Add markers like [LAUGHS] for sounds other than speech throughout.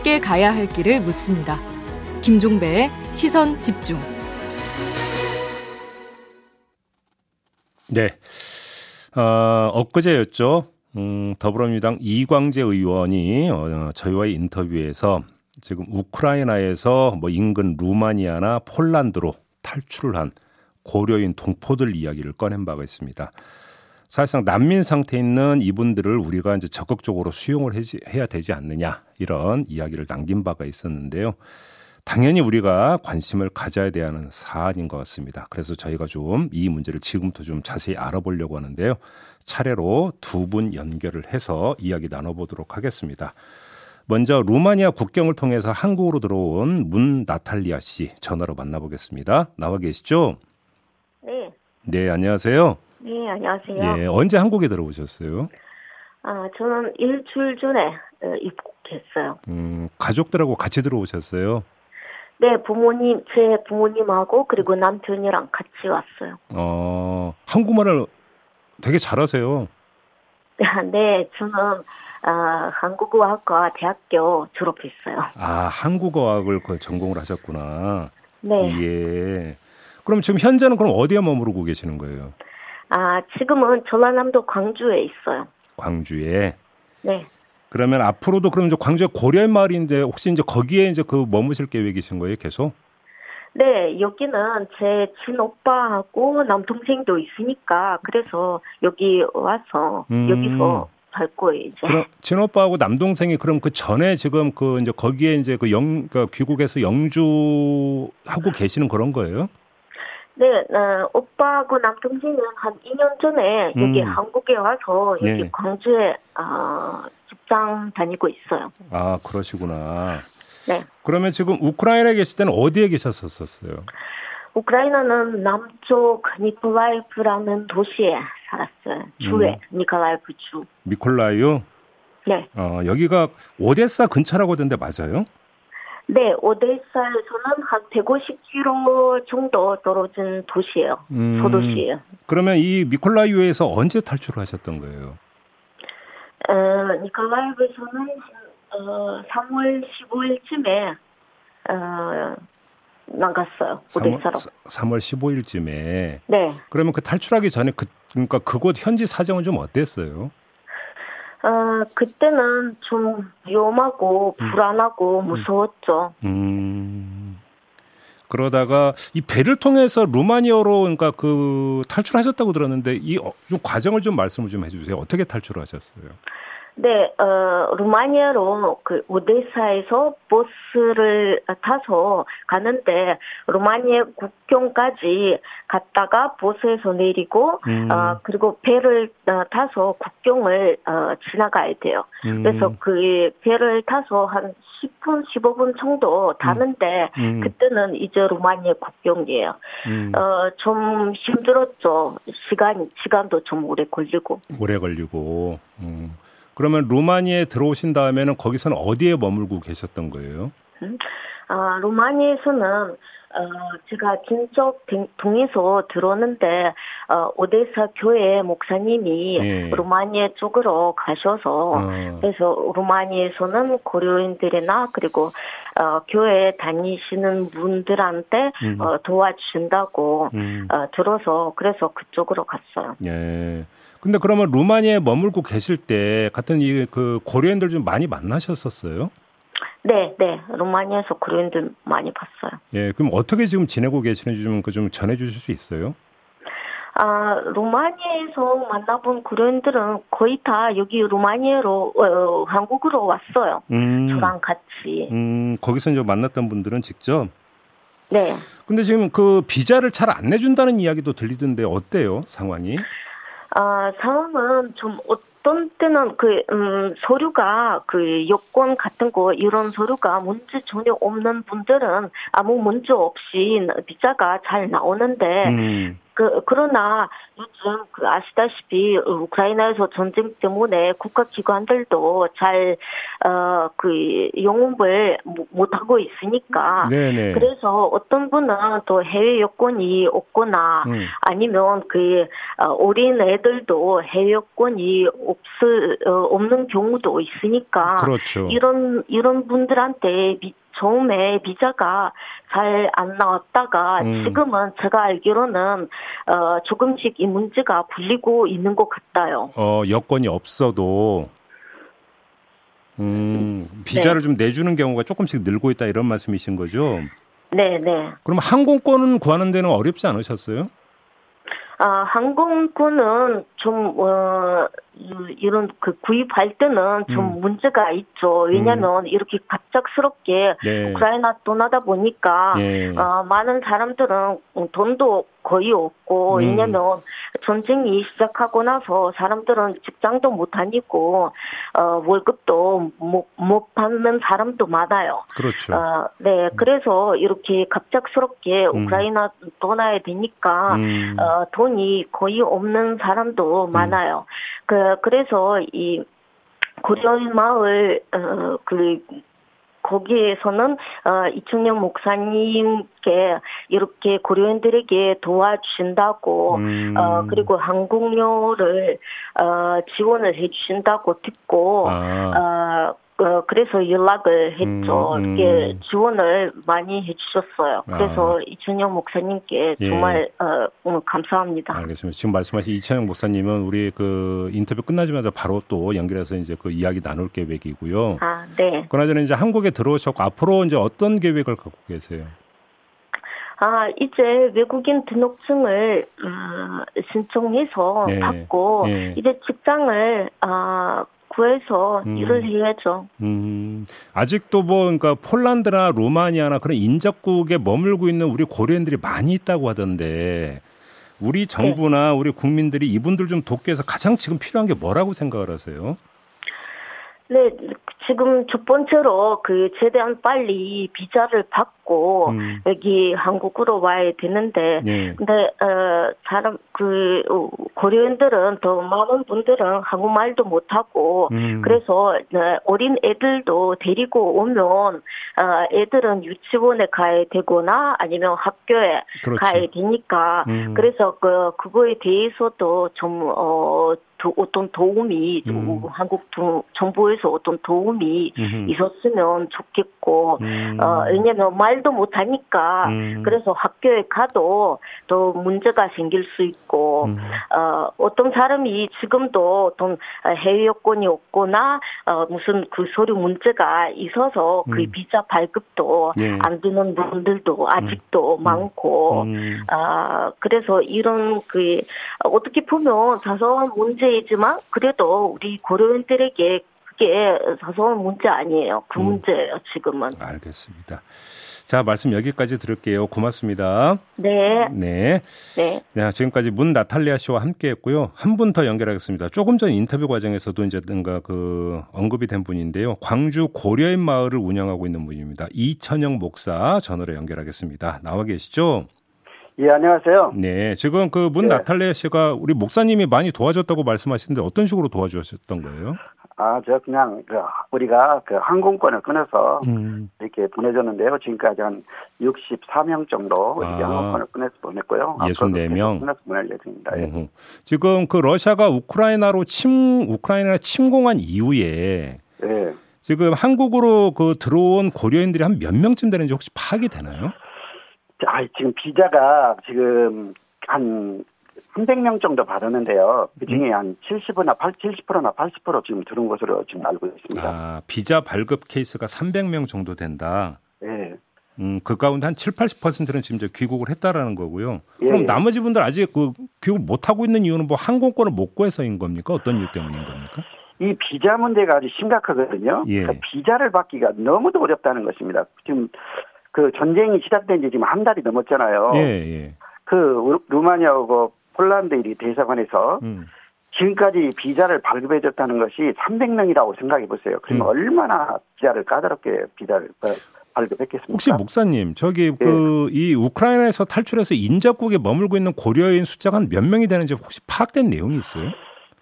함께 가야 할 길을 묻습니다. 김종배의 시선 집중. 네. 어, 엊그제였죠. 음, 더불어민주당 이광재 의원이 어, 저희와의 인터뷰에서 지금 우크라이나에서 뭐 인근 루마니아나 폴란드로 탈출을 한 고려인 동포들 이야기를 꺼낸 바가 있습니다. 사실상 난민 상태에 있는 이분들을 우리가 이제 적극적으로 수용을 해야 되지 않느냐 이런 이야기를 남긴 바가 있었는데요. 당연히 우리가 관심을 가져야 되는 사안인 것 같습니다. 그래서 저희가 좀 이 문제를 지금부터 좀 자세히 알아보려고 하는데요. 차례로 두 분 연결을 해서 이야기 나눠보도록 하겠습니다. 먼저 루마니아 국경을 통해서 한국으로 들어온 문 나탈리아 씨 전화로 만나보겠습니다. 나와 계시죠? 네. 네, 안녕하세요. 네, 안녕하세요. 예, 언제 한국에 들어오셨어요? 아, 저는 일주일 전에 어, 입국했어요. 음, 가족들하고 같이 들어오셨어요? 네, 부모님, 제 부모님하고 그리고 남편이랑 같이 왔어요. 어, 한국말을 되게 잘하세요. [LAUGHS] 네, 저는 아, 한국어학과 대학교 졸업했어요. 아, 한국어학을 전공을 하셨구나. 네. 예. 그럼 지금 현재는 그럼 어디에 머무르고 계시는 거예요? 아, 지금은 전라남도 광주에 있어요. 광주에. 네. 그러면 앞으로도 그럼 이제 광주에 고려인 마을인데 혹시 이제 거기에 이제 그 머무실 계획이신 거예요, 계속? 네, 여기는 제 친오빠하고 남동생도 있으니까 그래서 여기 와서 음. 여기서 살 거예요, 이제. 그럼 친오빠하고 남동생이 그럼 그 전에 지금 그 이제 거기에 이제 그 영, 그러니까 귀국해서 영주하고 계시는 그런 거예요? 네, 어, 오빠하고 남동생은 한 2년 전에 여기 음. 한국에 와서 여기 예. 광주에 어, 직장 다니고 있어요. 아, 그러시구나. 네. 그러면 지금 우크라이나에 계실 때는 어디에 계셨었어요? 우크라이나는 남쪽 니콜라이프라는 도시에 살았어요. 주에 니콜라이프 주. 미콜라이우? 네. 어, 여기가 오데사 근처라고 하던데 맞아요? 네, 오데사에서는 한 150km 정도 떨어진 도시예요. 음. 소도시예요. 그러면 이 미콜라이우에서 언제 탈출을 하셨던 거예요? 어, 니콜라이프에서는 어, 3월 15일쯤에 어, 나갔어요. 오데사로. 3월 15일쯤에. 네. 그러면 그 탈출하기 전에 그 그러니까 그곳 현지 사정은 좀 어땠어요? 어, 그때는 좀 위험하고 불안하고 무서웠죠. 음. 그러다가 이 배를 통해서 루마니아로 그러니까 그 탈출하셨다고 들었는데 이 어, 좀 과정을 좀 말씀을 좀 해주세요. 어떻게 탈출을 하셨어요? 네, 어, 루마니아로 그 오데사에서 버스를 타서 가는데 루마니아 국경까지 갔다가 버스에서 내리고 음. 어, 그리고 배를 어, 타서 국경을 어, 지나가야 돼요. 음. 그래서 그 배를 타서 한 10분, 15분 정도 타는데 음. 그때는 이제 루마니아 국경이에요. 음. 어, 좀 힘들었죠. 시간, 시간도 좀 오래 걸리고. 오래 걸리고. 음. 그러면 루마니아에 들어오신 다음에는 거기서는 어디에 머물고 계셨던 거예요? 아, 루마니아에서는 어, 제가 진적 동에서 들었는데 어, 오데사 교회 목사님이 예. 루마니아 쪽으로 가셔서 어. 그래서 루마니아에서는 고려인들이나 그리고 어, 교회 다니시는 분들한테 음. 어, 도와준다고 음. 어, 들어서 그래서 그쪽으로 갔어요. 예. 근데 그러면 루마니아에 머물고 계실 때 같은 이 그 고려인들 좀 많이 만나셨었어요? 네, 네. 루마니아에서 고려인들 많이 봤어요. 예. 그럼 어떻게 지금 지내고 계시는지 좀 그 좀 전해 주실 수 있어요? 아, 루마니아에서 만나본 고려인들은 거의 다 여기 루마니아로, 어, 한국으로 왔어요. 음. 저랑 같이. 음, 거기서 이제 만났던 분들은 직접 네. 근데 지금 그 비자를 잘 안 내준다는 이야기도 들리던데 어때요 상황이? 아, 상황은 좀 어떤 때는 그, 음, 서류가 그 여권 같은 거 이런 서류가 문제 전혀 없는 분들은 아무 문제 없이 비자가 잘 나오는데 음. 그, 그러나 요즘 그 아시다시피 우크라이나에서 전쟁 때문에 국가기관들도 잘, 어, 그 영업을 못하고 있으니까. 네네. 그래서 어떤 분은 또 해외 여권이 없거나 음. 아니면 그, 어, 어린 애들도 해외 여권이 없을, 어, 없는 경우도 있으니까. 그렇죠. 이런, 이런 분들한테 처음에 비자가 잘 안 나왔다가 음. 지금은 제가 알기로는 어 조금씩 이 문제가 풀리고 있는 것 같아요. 어 여건이 없어도 음 비자를 네. 좀 내주는 경우가 조금씩 늘고 있다 이런 말씀이신 거죠? 네, 네. 그럼 항공권은 구하는 데는 어렵지 않으셨어요? 아, 항공권은 좀, 어, 이런 그 구입할 때는 좀 음. 문제가 있죠. 왜냐면 음. 이렇게 갑작스럽게 네. 우크라이나 떠나다 보니까 네. 어, 많은 사람들은 돈도 거의 없고 음. 왜냐면 전쟁이 시작하고 나서 사람들은 직장도 못 다니고 어, 월급도 못, 못 받는 사람도 많아요. 그렇죠. 어, 네, 음. 그래서 이렇게 갑작스럽게 음. 우크라이나 떠나야 되니까 음. 어, 돈이 거의 없는 사람도 많아요. 그 그래서 이 고려인 마을 어그 거기에서는 어 이충영 목사님께 이렇게 고려인들에게 도와주신다고 음. 어 그리고 항공료를 어 지원을 해주신다고 듣고 아. 어 어, 그래서 연락을 했죠. 음, 음. 이렇게 지원을 많이 해주셨어요. 그래서 아. 이춘영 목사님께 예. 정말 어, 어, 감사합니다. 알겠습니다. 지금 말씀하신 이춘영 목사님은 우리 그 인터뷰 끝나자마자 바로 또 연결해서 이제 그 이야기 나눌 계획이고요. 아, 네. 그나저나 이제 한국에 들어오셨고 앞으로 이제 어떤 계획을 갖고 계세요? 아, 이제 외국인 등록증을 어, 신청해서 네. 받고 네. 이제 직장을 아 구해서 음. 일을 해야죠. 음. 아직도 뭐 그러니까 폴란드나 루마니아나 그런 인접국에 머물고 있는 우리 고려인들이 많이 있다고 하던데 우리 정부나 네. 우리 국민들이 이분들 좀 돕기 위해서 가장 지금 필요한 게 뭐라고 생각을 하세요? 네, 지금 첫 번째로 그 최대한 빨리 비자를 받고 음. 여기 한국으로 와야 되는데 네. 근데 어 사람 그 고려인들은 더 많은 분들은 한국말도 못하고 음. 그래서 네, 어린 애들도 데리고 오면 어 애들은 유치원에 가야 되거나 아니면 학교에 그렇지. 가야 되니까 음. 그래서 그 그거에 대해서도 좀어 도, 어떤 도움이 음. 한국 정부에서 어떤 도움이 음. 있었으면 좋겠고 음. 어, 왜냐면 말도 못하니까 음. 그래서 학교에 가도 또 문제가 생길 수 있고 음. 어, 어떤 사람이 지금도 어떤 해외 여권이 없거나 어, 무슨 그 서류 문제가 있어서 그 음. 비자 발급도 예. 안 되는 분들도 아직도 많고 아 그래서 이런 그 어떻게 보면 사소한 문제 문제이지만 그래도 우리 고려인들에게 그게 사소한 문제 아니에요. 그 음. 문제예요, 지금은. 알겠습니다. 자, 말씀 여기까지 들을게요. 고맙습니다. 네. 네. 네. 네 지금까지 문 나탈리아 씨와 함께 했고요. 한 분 더 연결하겠습니다. 조금 전 인터뷰 과정에서도 이제 뭔가 그 언급이 된 분인데요. 광주 고려인 마을을 운영하고 있는 분입니다. 이천영 목사 전화로 연결하겠습니다. 나와 계시죠? 예, 안녕하세요. 네, 지금 그문 네. 나탈레 씨가 우리 목사님이 많이 도와줬다고 말씀하시는데 어떤 식으로 도와주셨던 거예요? 아, 저 그냥 그 우리가 그 항공권을 끊어서 음. 이렇게 보내줬는데요. 지금까지 한 64명 정도 아. 항공권을 끊어서 보냈고요. 64명 끊어서 보낼 예정입니다. 예. 지금 그 러시아가 우크라이나로 침 우크라이나 침공한 이후에 네. 지금 한국으로 그 들어온 고려인들이 한 몇 명쯤 되는지 혹시 파악이 되나요? 아, 지금 비자가 지금 한 300명 정도 받았는데요. 그 중에 음. 한 70%나 80, 70%나 80% 지금 들은 것으로 지금 알고 있습니다. 아, 비자 발급 케이스가 300명 정도 된다. 네. 음, 그 가운데 한 7, 80%는 지금 이제 귀국을 했다라는 거고요. 예. 그럼 나머지 분들 아직 그 귀국 못 하고 있는 이유는 뭐 항공권을 못 구해서인 겁니까? 어떤 이유 때문인 겁니까? 이 비자 문제가 아주 심각하거든요. 예. 그러니까 비자를 받기가 너무도 어렵다는 것입니다. 지금 그 전쟁이 시작된 지 지금 한 달이 넘었잖아요. 예, 예. 그 루마니아하고 폴란드 이 대사관에서 음. 지금까지 비자를 발급해줬다는 것이 300명이라고 생각해 보세요. 그러면 음. 얼마나 비자를 까다롭게 비자를 어, 발급했겠습니까? 혹시 목사님, 저기 네. 그이 우크라이나에서 탈출해서 인접국에 머물고 있는 고려인 숫자가 몇 명이 되는지 혹시 파악된 내용이 있어요?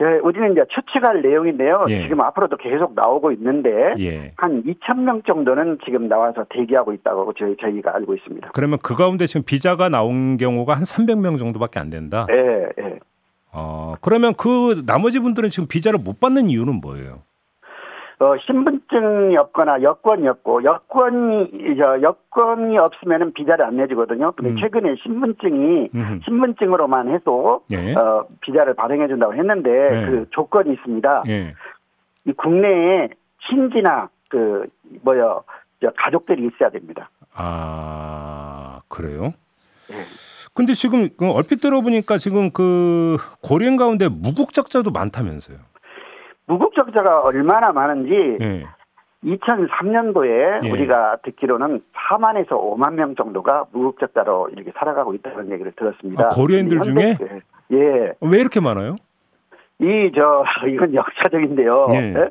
예, 우리는 이제 추측할 내용인데요. 예. 지금 앞으로도 계속 나오고 있는데 예. 한 2천 명 정도는 지금 나와서 대기하고 있다고 저희 저희가 알고 있습니다. 그러면 그 가운데 지금 비자가 나온 경우가 한 300명 정도밖에 안 된다. 예, 예. 어, 그러면 그 나머지 분들은 지금 비자를 못 받는 이유는 뭐예요? 어, 신분증이 없거나 여권이 없고 여권이 저 여권이 없으면은 비자를 안 내주거든요. 근데 음. 최근에 신분증이 음흠. 신분증으로만 해도 예. 어, 비자를 발행해 준다고 했는데 예. 그 조건이 있습니다. 예. 이 국내에 친지나 그 뭐요 가족들이 있어야 됩니다. 아 그래요? 예. 근데 지금 그 얼핏 들어보니까 지금 그 고령 가운데 무국적자도 많다면서요? 무국적자가 얼마나 많은지 네. 2003년도에 예. 우리가 듣기로는 4만에서 5만 명 정도가 무국적자로 이렇게 살아가고 있다는 얘기를 들었습니다. 아, 고려인들 중에? 예. 왜 이렇게 많아요? 이, 저, [LAUGHS] 이건 역사적인데요. 예.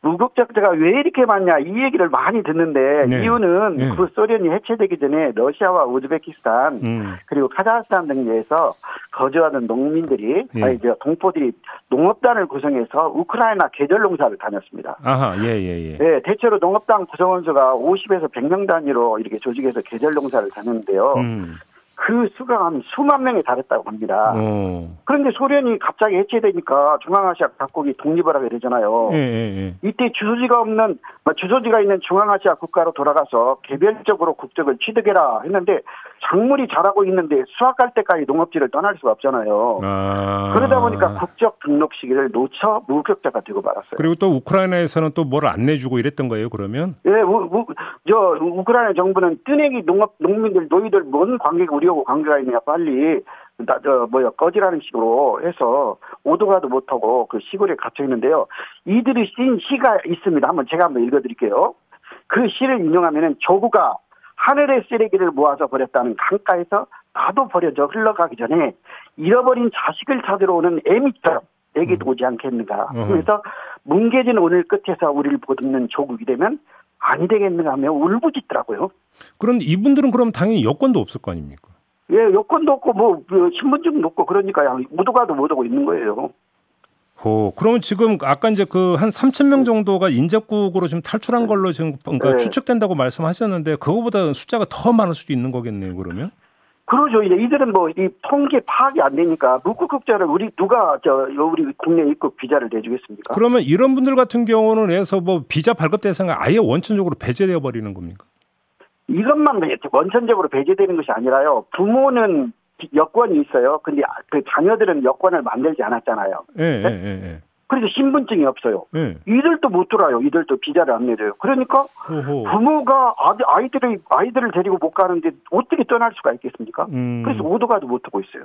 무국적자가 왜 이렇게 많냐 이 얘기를 많이 듣는데 네. 이유는 네. 그 소련이 해체되기 전에 러시아와 우즈베키스탄 음. 그리고 카자흐스탄 등지에서 거주하는 농민들이 예. 아니 저 동포들이 농업단을 구성해서 우크라이나 계절 농사를 다녔습니다. 아하 예예예. 예, 예. 네, 대체로 농업단 구성원 수가 50에서 100명 단위로 이렇게 조직해서 계절 농사를 다녔는데요. 음. 그 수가 한 수만 명에 달했다고 합니다. 오. 그런데 소련이 갑자기 해체되니까 중앙아시아 각국이 독립을 하게 되잖아요. 예, 예, 예. 이때 주소지가 없는 뭐 주소지가 있는 중앙아시아 국가로 돌아가서 개별적으로 국적을 취득해라 했는데 작물이 자라고 있는데 수확할 때까지 농업지를 떠날 수가 없잖아요. 아. 그러다 보니까 국적 등록 시기를 놓쳐 무국적자가 되고 말았어요. 그리고 또 우크라이나에서는 또 뭘 안 내주고 이랬던 거예요, 그러면? 예, 우, 우, 저 우크라이나 정부는 뜨내기 농업 농민들 노이들 뭔 관계가 우리하고 관계가 있느냐 빨리 나, 저, 뭐야, 꺼지라는 식으로 해서 오도가도 못하고 그 시골에 갇혀 있는데요. 이들이 쓴 시가 있습니다. 한번 제가 한번 읽어드릴게요. 그 시를 인용하면은 조구가 하늘의 쓰레기를 모아서 버렸다는 강가에서 나도 버려져 흘러가기 전에 잃어버린 자식을 찾으러 오는 애미처럼 내게도 음. 오지 않겠는가. 그래서 뭉개진 오늘 끝에서 우리를 보듬는 조국이 되면 아니 되겠는가 하며 울부짖더라고요. 그런 이분들은 그럼 당연히 여권도 없을 거 아닙니까? 예, 여권도 없고 뭐그 신분증도 없고 그러니까 무도가도 못하고 있는 거예요. 오, 그러면 지금 아까 이제 그 한 3천 명 정도가 인접국으로 지금 탈출한 걸로 지금 그러니까 네. 추측된다고 말씀하셨는데 그거보다 숫자가 더 많을 수도 있는 거겠네요. 그러면? 그러죠. 이제 이들은 뭐 이 통계 파악이 안 되니까 무국국자를 우리 누가 저 우리 국내 입국 비자를 내주겠습니까? 그러면 이런 분들 같은 경우는 해서 뭐 비자 발급 대상을 아예 원천적으로 배제되어 버리는 겁니까? 이것만 원천적으로 배제되는 것이 아니라요. 부모는 여권이 있어요. 근데 그 자녀들은 여권을 만들지 않았잖아요. 예, 네? 예, 예, 그래서 신분증이 없어요. 예. 이들도 못 들어요. 이들도 비자를 안 내려요. 그러니까 오호. 부모가 아이들을 아이들을 데리고 못 가는데 어떻게 떠날 수가 있겠습니까? 음. 그래서 오도가도 못 하고 있어요.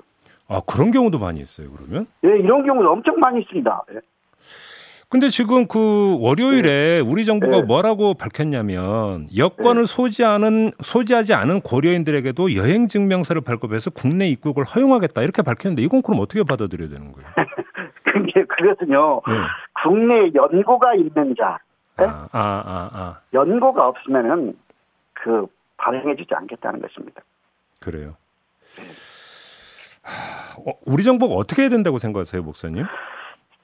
아 그런 경우도 많이 있어요. 그러면? 예, 이런 경우도 엄청 많이 있습니다. 예. 근데 지금 그 월요일에 네. 우리 정부가 네. 뭐라고 밝혔냐면 여권을 네. 소지하는 소지하지 않은 고려인들에게도 여행 증명서를 발급해서 국내 입국을 허용하겠다 이렇게 밝혔는데 이건 그럼 어떻게 받아들여야 되는 거예요? [LAUGHS] 그게 그것은요. 네. 국내 연고가 있는 자. 네? 아, 아, 아, 아. 연고가 없으면은 그 발행해주지 않겠다는 것입니다. 그래요. 하, 어, 우리 정부가 어떻게 해야 된다고 생각하세요, 목사님?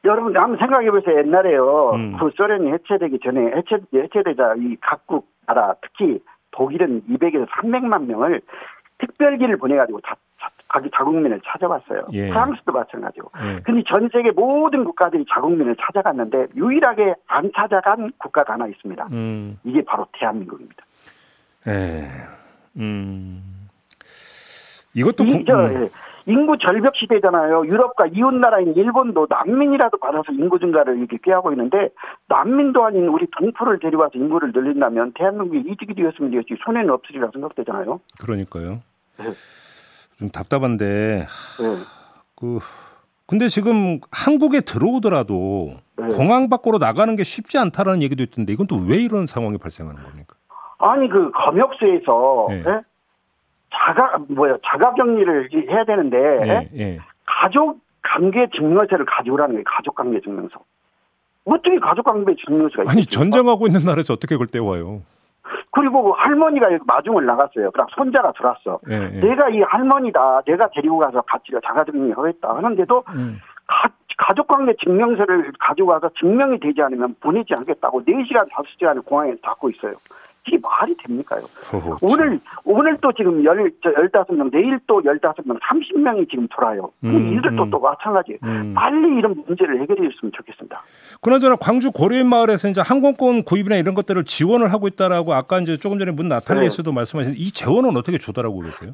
여러분 한번 생각해 보세요. 옛날에요. 음. 그 소련이 해체되기 전에 해체 해체되자 이 각국 나라 특히 독일은 200에서 300만 명을 특별기를 보내가지고 자, 자기 자국민을 찾아봤어요. 예. 프랑스도 마찬가지고. 예. 근데 전 세계 모든 국가들이 자국민을 찾아갔는데 유일하게 안 찾아간 국가가 하나 있습니다. 음. 이게 바로 대한민국입니다. 예. 음. 이것도 이, 저, 음. 예. 인구 절벽 시대잖아요. 유럽과 이웃 나라인 일본도 난민이라도 받아서 인구 증가를 이렇게 꾀하고 있는데 난민도 아닌 우리 동포를 데려와서 인구를 늘린다면 대한민국이 이득이 되었으면 되었지 손해는 없으리라 생각되잖아요. 그러니까요. 네. 좀 답답한데 네. 그 근데 지금 한국에 들어오더라도 네. 공항 밖으로 나가는 게 쉽지 않다라는 얘기도 있던데 이건 또 왜 이런 상황이 발생하는 겁니까? 아니 그 검역소에서 네. 네? 자가 뭐야 자가 격리를 해야 되는데 예, 예. 가족 관계 증명서를 가져오라는 거예요. 가족 관계 증명서. 어떻게 가족 관계 증명서가 아니 전쟁하고 있는 나라에서 어떻게 그걸 떼와요? 그리고 할머니가 마중을 나갔어요. 그럼 손자가 들어왔어. 예, 예. 내가 이 할머니다. 내가 데리고 가서 같이 자가격리 하겠다 하는데도 음. 가, 가족관계 증명서를 가지고 와서 증명이 되지 않으면 보내지 않겠다고 4시간, 5시간을 공항에 닫고 있어요. 이게 말이 됩니까요? 허허, 오늘, 오늘 또 지금 열, 저 15명, 내일 또 15명, 30명이 지금 돌아요. 음, 이들도 음. 또 마찬가지예요. 음. 빨리 이런 문제를 해결해 줬으면 좋겠습니다. 그나저나 광주 고려인 마을에서 이제 항공권 구입이나 이런 것들을 지원을 하고 있다라고 아까 이제 조금 전에 문 나탈리에서도 네. 말씀하신 이 재원은 어떻게 조달하고 계세요?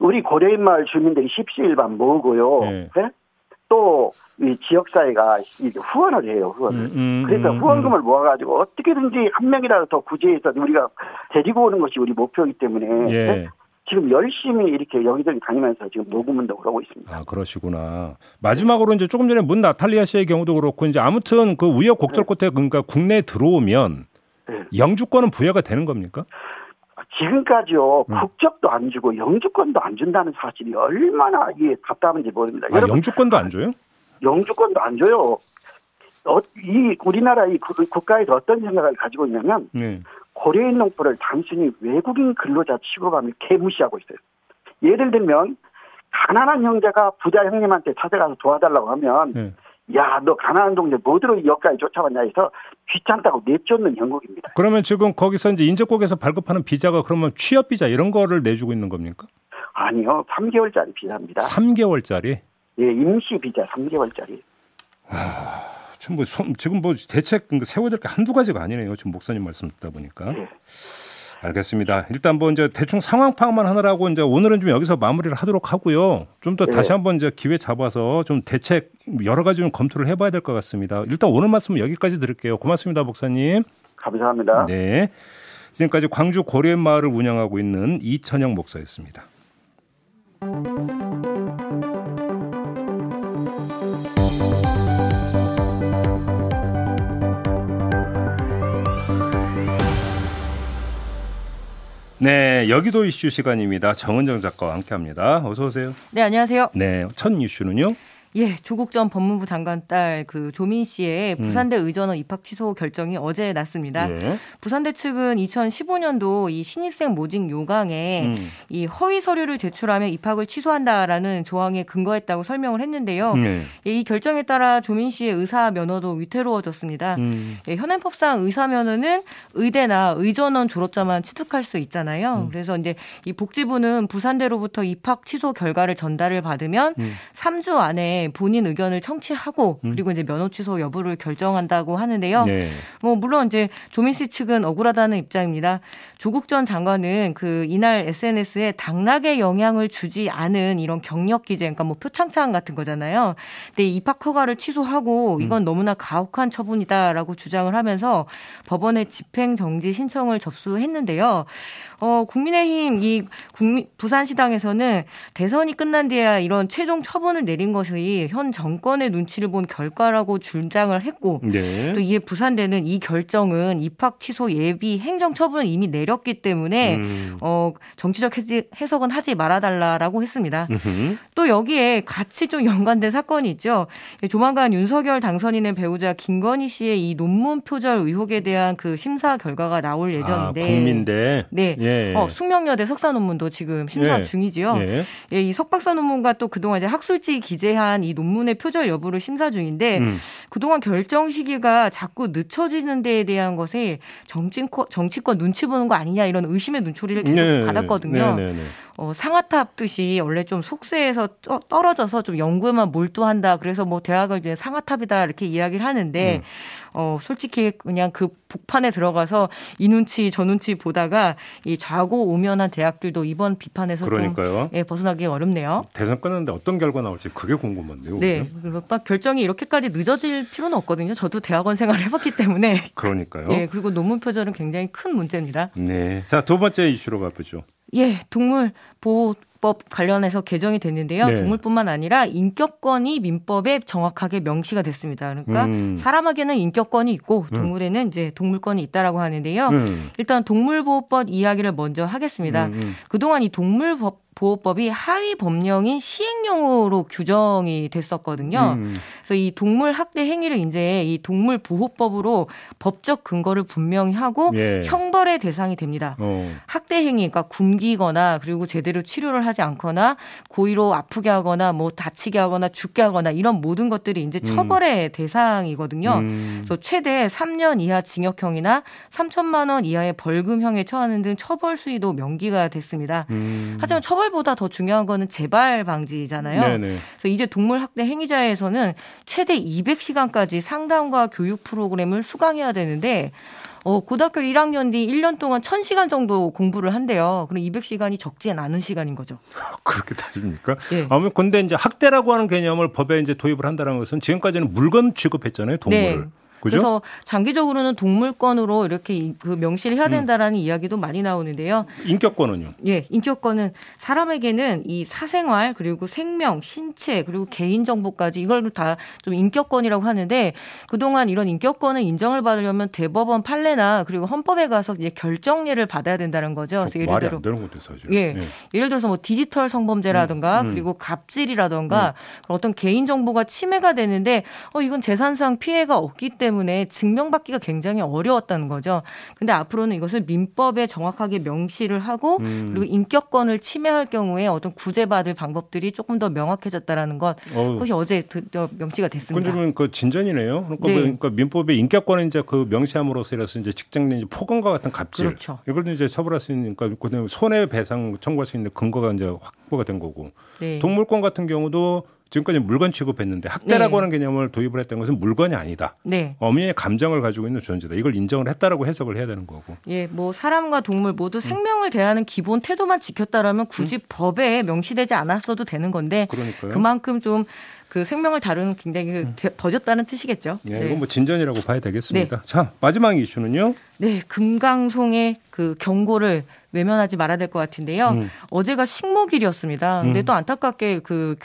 우리 고려인 마을 주민들이 십시일반 모으고요. 네. 네? 또 이 지역사회가 후원을 해요, 후원을. 음, 음, 음, 후원금을 음. 모아가지고 어떻게든지 한 명이라도 더 구제해서 우리가 데리고 오는 것이 우리 목표이기 때문에 예. 지금 열심히 이렇게 여기저기 다니면서 지금 녹음 운동을 하고 있습니다. 아, 그러시구나. 마지막으로 이제 조금 전에 문 나탈리아 씨의 경우도 그렇고 이제 아무튼 그 우여곡절 네. 끝에 그러니까 국내에 들어오면 네. 영주권은 부여가 되는 겁니까? 지금까지요 음. 국적도 안 주고 영주권도 안 준다는 사실이 얼마나 이게 답답한지 모릅니다. 아, 여러분, 영주권도 안 줘요? 영주권도 안 줘요. 어, 이 우리나라 이 국가에서 어떤 생각을 가지고 있냐면 네. 고려인 농부를 단순히 외국인 근로자 취급하며 개무시하고 있어요. 예를 들면 가난한 형제가 부자 형님한테 찾아가서 도와달라고 하면 네. 야, 너 가난한 동네 뭐 들어 여기까지 쫓아왔냐 해서 귀찮다고 내쫓는 형국입니다. 그러면 지금 거기서 이제 인접국에서 발급하는 비자가 그러면 취업 비자 이런 거를 내주고 있는 겁니까? 아니요. 3개월짜리 비자입니다. 3개월짜리? 예, 임시 비자 3개월짜리. 아, 지금 뭐 지금 뭐 대책 그 세워야 될 게 한두 가지가 아니네요. 지금 목사님 말씀 듣다 보니까. 예. 알겠습니다. 일단 뭐 이제 대충 상황 파악만 하느라고 이제 오늘은 좀 여기서 마무리를 하도록 하고요. 좀더 네. 다시 한번 이제 기회 잡아서 좀 대책 여러 가지 좀 검토를 해봐야 될 것 같습니다. 일단 오늘 말씀은 여기까지 드릴게요. 고맙습니다, 목사님. 감사합니다. 네. 지금까지 광주 고려인 마을을 운영하고 있는 이천영 목사였습니다. 네, 여기도 이슈 시간입니다. 정은정 작가와 함께합니다. 어서 오세요. 네, 안녕하세요. 네, 첫 이슈는요. 예, 조국 전 법무부 장관 딸 그 조민 씨의 음. 부산대 음. 의전원 입학 취소 결정이 어제 났습니다. 예. 부산대 측은 2015년도 이 신입생 모집 요강에 음. 이 허위 서류를 제출하면 입학을 취소한다라는 조항에 근거했다고 설명을 했는데요. 예. 예, 이 결정에 따라 조민 씨의 의사 면허도 위태로워졌습니다. 음. 예, 현행법상 의사 면허는 의대나 의전원 졸업자만 취득할 수 있잖아요. 음. 그래서 이제 이 복지부는 부산대로부터 입학 취소 결과를 전달을 받으면 3주 음. 안에 본인 의견을 청취하고 음. 그리고 이제 면허 취소 여부를 결정한다고 하는데요. 네. 뭐 물론 이제 조민 씨 측은 억울하다는 입장입니다. 조국 전 장관은 그 이날 SNS에 당락에 영향을 주지 않은 이런 경력 기재, 그러니까 뭐 표창장 같은 거잖아요. 근데 입학 허가를 취소하고 음. 이건 음. 너무나 가혹한 처분이다라고 주장을 하면서 법원에 집행 정지 신청을 접수했는데요. 어, 국민의힘 이 국민 부산시당에서는 대선이 끝난 뒤에야 이런 최종 처분을 내린 것이 현 정권의 눈치를 본 결과라고 주장을 했고 네. 또 이에 부산대는 이 결정은 입학 취소 예비 행정 처분을 이미 내렸기 때문에 음. 어, 정치적 해석은 하지 말아달라라고 했습니다. 음흠. 또 여기에 같이 좀 연관된 사건이 있죠. 조만간 윤석열 당선인의 배우자 김건희 씨의 이 논문 표절 의혹에 대한 그 심사 결과가 나올 예정인데 아, 국민대 네. 예. 예. 어, 숙명여대 석사 논문도 지금 심사 예. 중이지요. 예. 예. 이 석박사 논문과 또 그동안 이제 학술지 기재한 이 논문의 표절 여부를 심사 중인데 음. 그동안 결정 시기가 자꾸 늦춰지는 데에 대한 것에 정치권, 정치권 눈치 보는 거 아니냐 이런 의심의 눈초리를 계속 네. 받았거든요. 네. 네. 네. 어, 상아탑 뜻이 원래 좀 속세에서 떨어져서 좀 연구에만 몰두한다. 그래서 뭐 대학을 이제 상아탑이다 이렇게 이야기를 하는데 음. 어, 솔직히 그냥 그 북판에 들어가서 이 눈치 저 눈치 보다가 이 좌고 우면한 대학들도 이번 비판에서 그러니까요. 좀 예, 벗어나기 어렵네요. 대선 끝났는데 어떤 결과 나올지 그게 궁금한데요. 네. 그리고 막 결정이 이렇게까지 늦어질 필요는 없거든요. 저도 대학원 생활을 해봤기 때문에. 그러니까요. 예, 그리고 논문 표절은 굉장히 큰 문제입니다. 네. 자, 두 번째 이슈로 가보죠. 예, 동물 보호 법 관련해서 개정이 됐는데요. 네. 동물뿐만 아니라 인격권이 민법에 정확하게 명시가 됐습니다. 그러니까 음. 사람에게는 인격권이 있고 음. 동물에는 음. 이제 동물권이 있다라고 하는데요. 음. 일단 동물보호법 이야기를 먼저 하겠습니다. 음, 음. 그동안 이 동물법 보호법이 하위 법령인 시행령으로 규정이 됐었거든요. 음. 그래서 이 동물 학대 행위를 이제 이 동물 보호법으로 법적 근거를 분명히 하고 예. 형벌의 대상이 됩니다. 어. 학대 행위, 그러니까 굶기거나 그리고 제대로 치료를 하지 않거나 고의로 아프게 하거나 뭐 다치게 하거나 죽게 하거나 이런 모든 것들이 이제 음. 처벌의 음. 대상이거든요. 음. 그래서 최대 3년 이하 징역형이나 3천만 원 이하의 벌금형에 처하는 등 처벌 수위도 명기가 됐습니다. 음. 하지만 처벌 보다 더 중요한 거는 재발 방지잖아요. 네네. 그래서 이제 동물 학대 행위자에서는 최대 200시간까지 상담과 교육 프로그램을 수강해야 되는데 어, 고등학교 1학년 뒤 1년 동안 1000시간 정도 공부를 한대요. 그럼 200시간이 적진 않은 시간인 거죠. [LAUGHS] 그렇게 따집니까? 예. 아무 근데 이제 학대라고 하는 개념을 법에 이제 도입을 한다는 것은 지금까지는 물건 취급했잖아요, 동물을. 네. 그죠? 그래서 장기적으로는 동물권으로 이렇게 그 명시를 해야 음. 된다라는 음. 이야기도 많이 나오는데요. 인격권은요? 예, 인격권은 사람에게는 이 사생활 그리고 생명, 신체 그리고 개인 정보까지 이걸 다 좀 인격권이라고 하는데 그동안 이런 인격권을 인정을 받으려면 대법원 판례나 그리고 헌법에 가서 이제 결정례를 받아야 된다는 거죠. 그래서 예를 들어 되는 것도 있어요. 예. 예. 예를 들어서 뭐 디지털 성범죄라든가 음. 음. 그리고 갑질이라든가 음. 어떤 개인 정보가 침해가 되는데 어 이건 재산상 피해가 없기 때문에 때문에 증명받기가 굉장히 어려웠다는 거죠. 근데 앞으로는 이것을 민법에 정확하게 명시를 하고 음. 그리고 인격권을 침해할 경우에 어떤 구제받을 방법들이 조금 더 명확해졌다라는 것. 그것이 어제 명시가 됐습니다. 그러면 그 진전이네요. 그러니까, 네. 그러니까 민법에 인격권을 이제 그 명시함으로써 이래서 이제 직장 내 폭언과 같은 갑질 그렇죠. 이걸 이제 처벌할 수 있으니까 손해배상 청구할 수 있는 근거가 이제 확보가 된 거고 네. 동물권 같은 경우도 지금까지 물건 취급했는데 학대라고 네. 하는 개념을 도입을 했던 것은 물건이 아니다. 네. 어미의 감정을 가지고 있는 존재다. 이걸 인정을 했다라고 해석을 해야 되는 거고. 예, 뭐 사람과 동물 모두 생명을 대하는 기본 태도만 지켰다라면 굳이 음. 법에 명시되지 않았어도 되는 건데 그러니까요. 그만큼 좀 그 생명을 다루는 굉장히 음. 더졌다는 뜻이겠죠. 네, 네. 이건 뭐 진전이라고 봐야 되겠습니다. 네. 자, 마지막 이슈는요. 네, 금강송의 그 경고를 외면하지 말아야 될 것 같은데요. 음. 어제가 식목일이었습니다. 근데 음. 또 안타깝게 그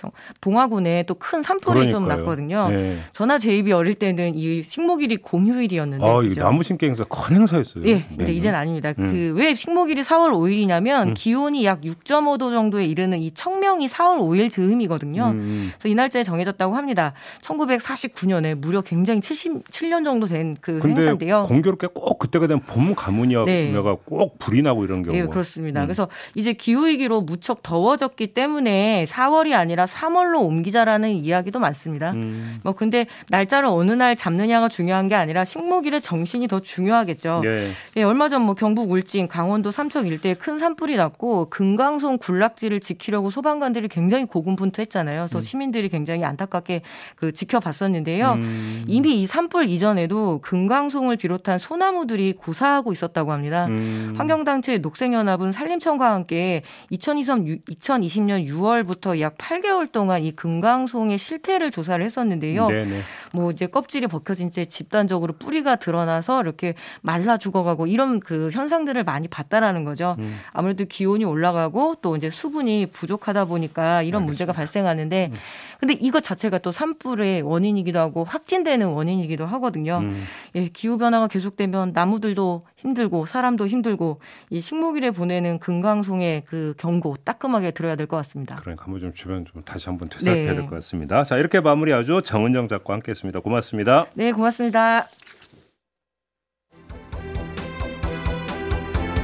동화군에 또 큰 산불이 그러니까요. 좀 났거든요. 네. 저나 제 입이 어릴 때는 이 식목일이 공휴일이었는데. 아, 이 나무 심기 행사 큰 행사였어요. 예. 근데 네. 이제는 아닙니다. 음. 그왜 식목일이 4월 5일이냐면 음. 기온이 약 6.5도 정도에 이르는 이 청명이 4월 5일 즈음이거든요. 음, 음. 그래서 이 날짜에 정해졌다고 합니다. 1949년에 무려 굉장히 77년 정도 된 그 행사인데요. 공교롭게 꼭 그때가 되면 봄 가문이어가 네. 꼭 불이 나고 이런 경우 예, 그렇습니다. 음. 그래서 이제 기후 위기로 무척 더워졌기 때문에 4월이 아니라 3월로 옮기자라는 이야기도 많습니다. 음. 뭐 근데 날짜를 어느 날 잡느냐가 중요한 게 아니라 식목일의 정신이 더 중요하겠죠. 예. 예 얼마 전 뭐 경북 울진, 강원도 삼척 일대에 큰 산불이 났고 금강송 군락지를 지키려고 소방관들이 굉장히 고군분투했잖아요. 그래서 음. 시민들이 굉장히 안타깝게 그 지켜봤었는데요. 음. 이미 이 산불 이전에도 금강송을 비롯한 소나무들이 고사하고 있었다고 합니다. 음. 환경단체 녹색 학생연합은 산림청과 함께 2020년 6월부터 약 8개월 동안 이 금강송의 실태를 조사를 했었는데요. 네네. 뭐 이제 껍질이 벗겨진 채 집단적으로 뿌리가 드러나서 이렇게 말라 죽어가고 이런 그 현상들을 많이 봤다라는 거죠. 음. 아무래도 기온이 올라가고 또 이제 수분이 부족하다 보니까 이런 알겠습니다. 문제가 발생하는데 음. 근데 이것 자체가 또 산불의 원인이기도 하고 확진되는 원인이기도 하거든요. 음. 예, 기후 변화가 계속되면 나무들도 힘들고 사람도 힘들고 이 식 목일에 보내는 금강송의 그 경고 따끔하게 들어야 될 것 같습니다. 그러니까 한번 좀 주변 좀 다시 한번 되살펴야 네. 될것 같습니다. 자 이렇게 마무리하죠. 정은정 작가와 함께했습니다. 고맙습니다. 네, 고맙습니다.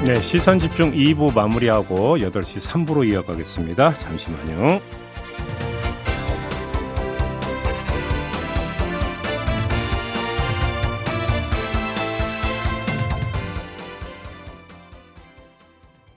네, 시선 집중 2부 마무리하고 8시 3부로 이어가겠습니다. 잠시만요.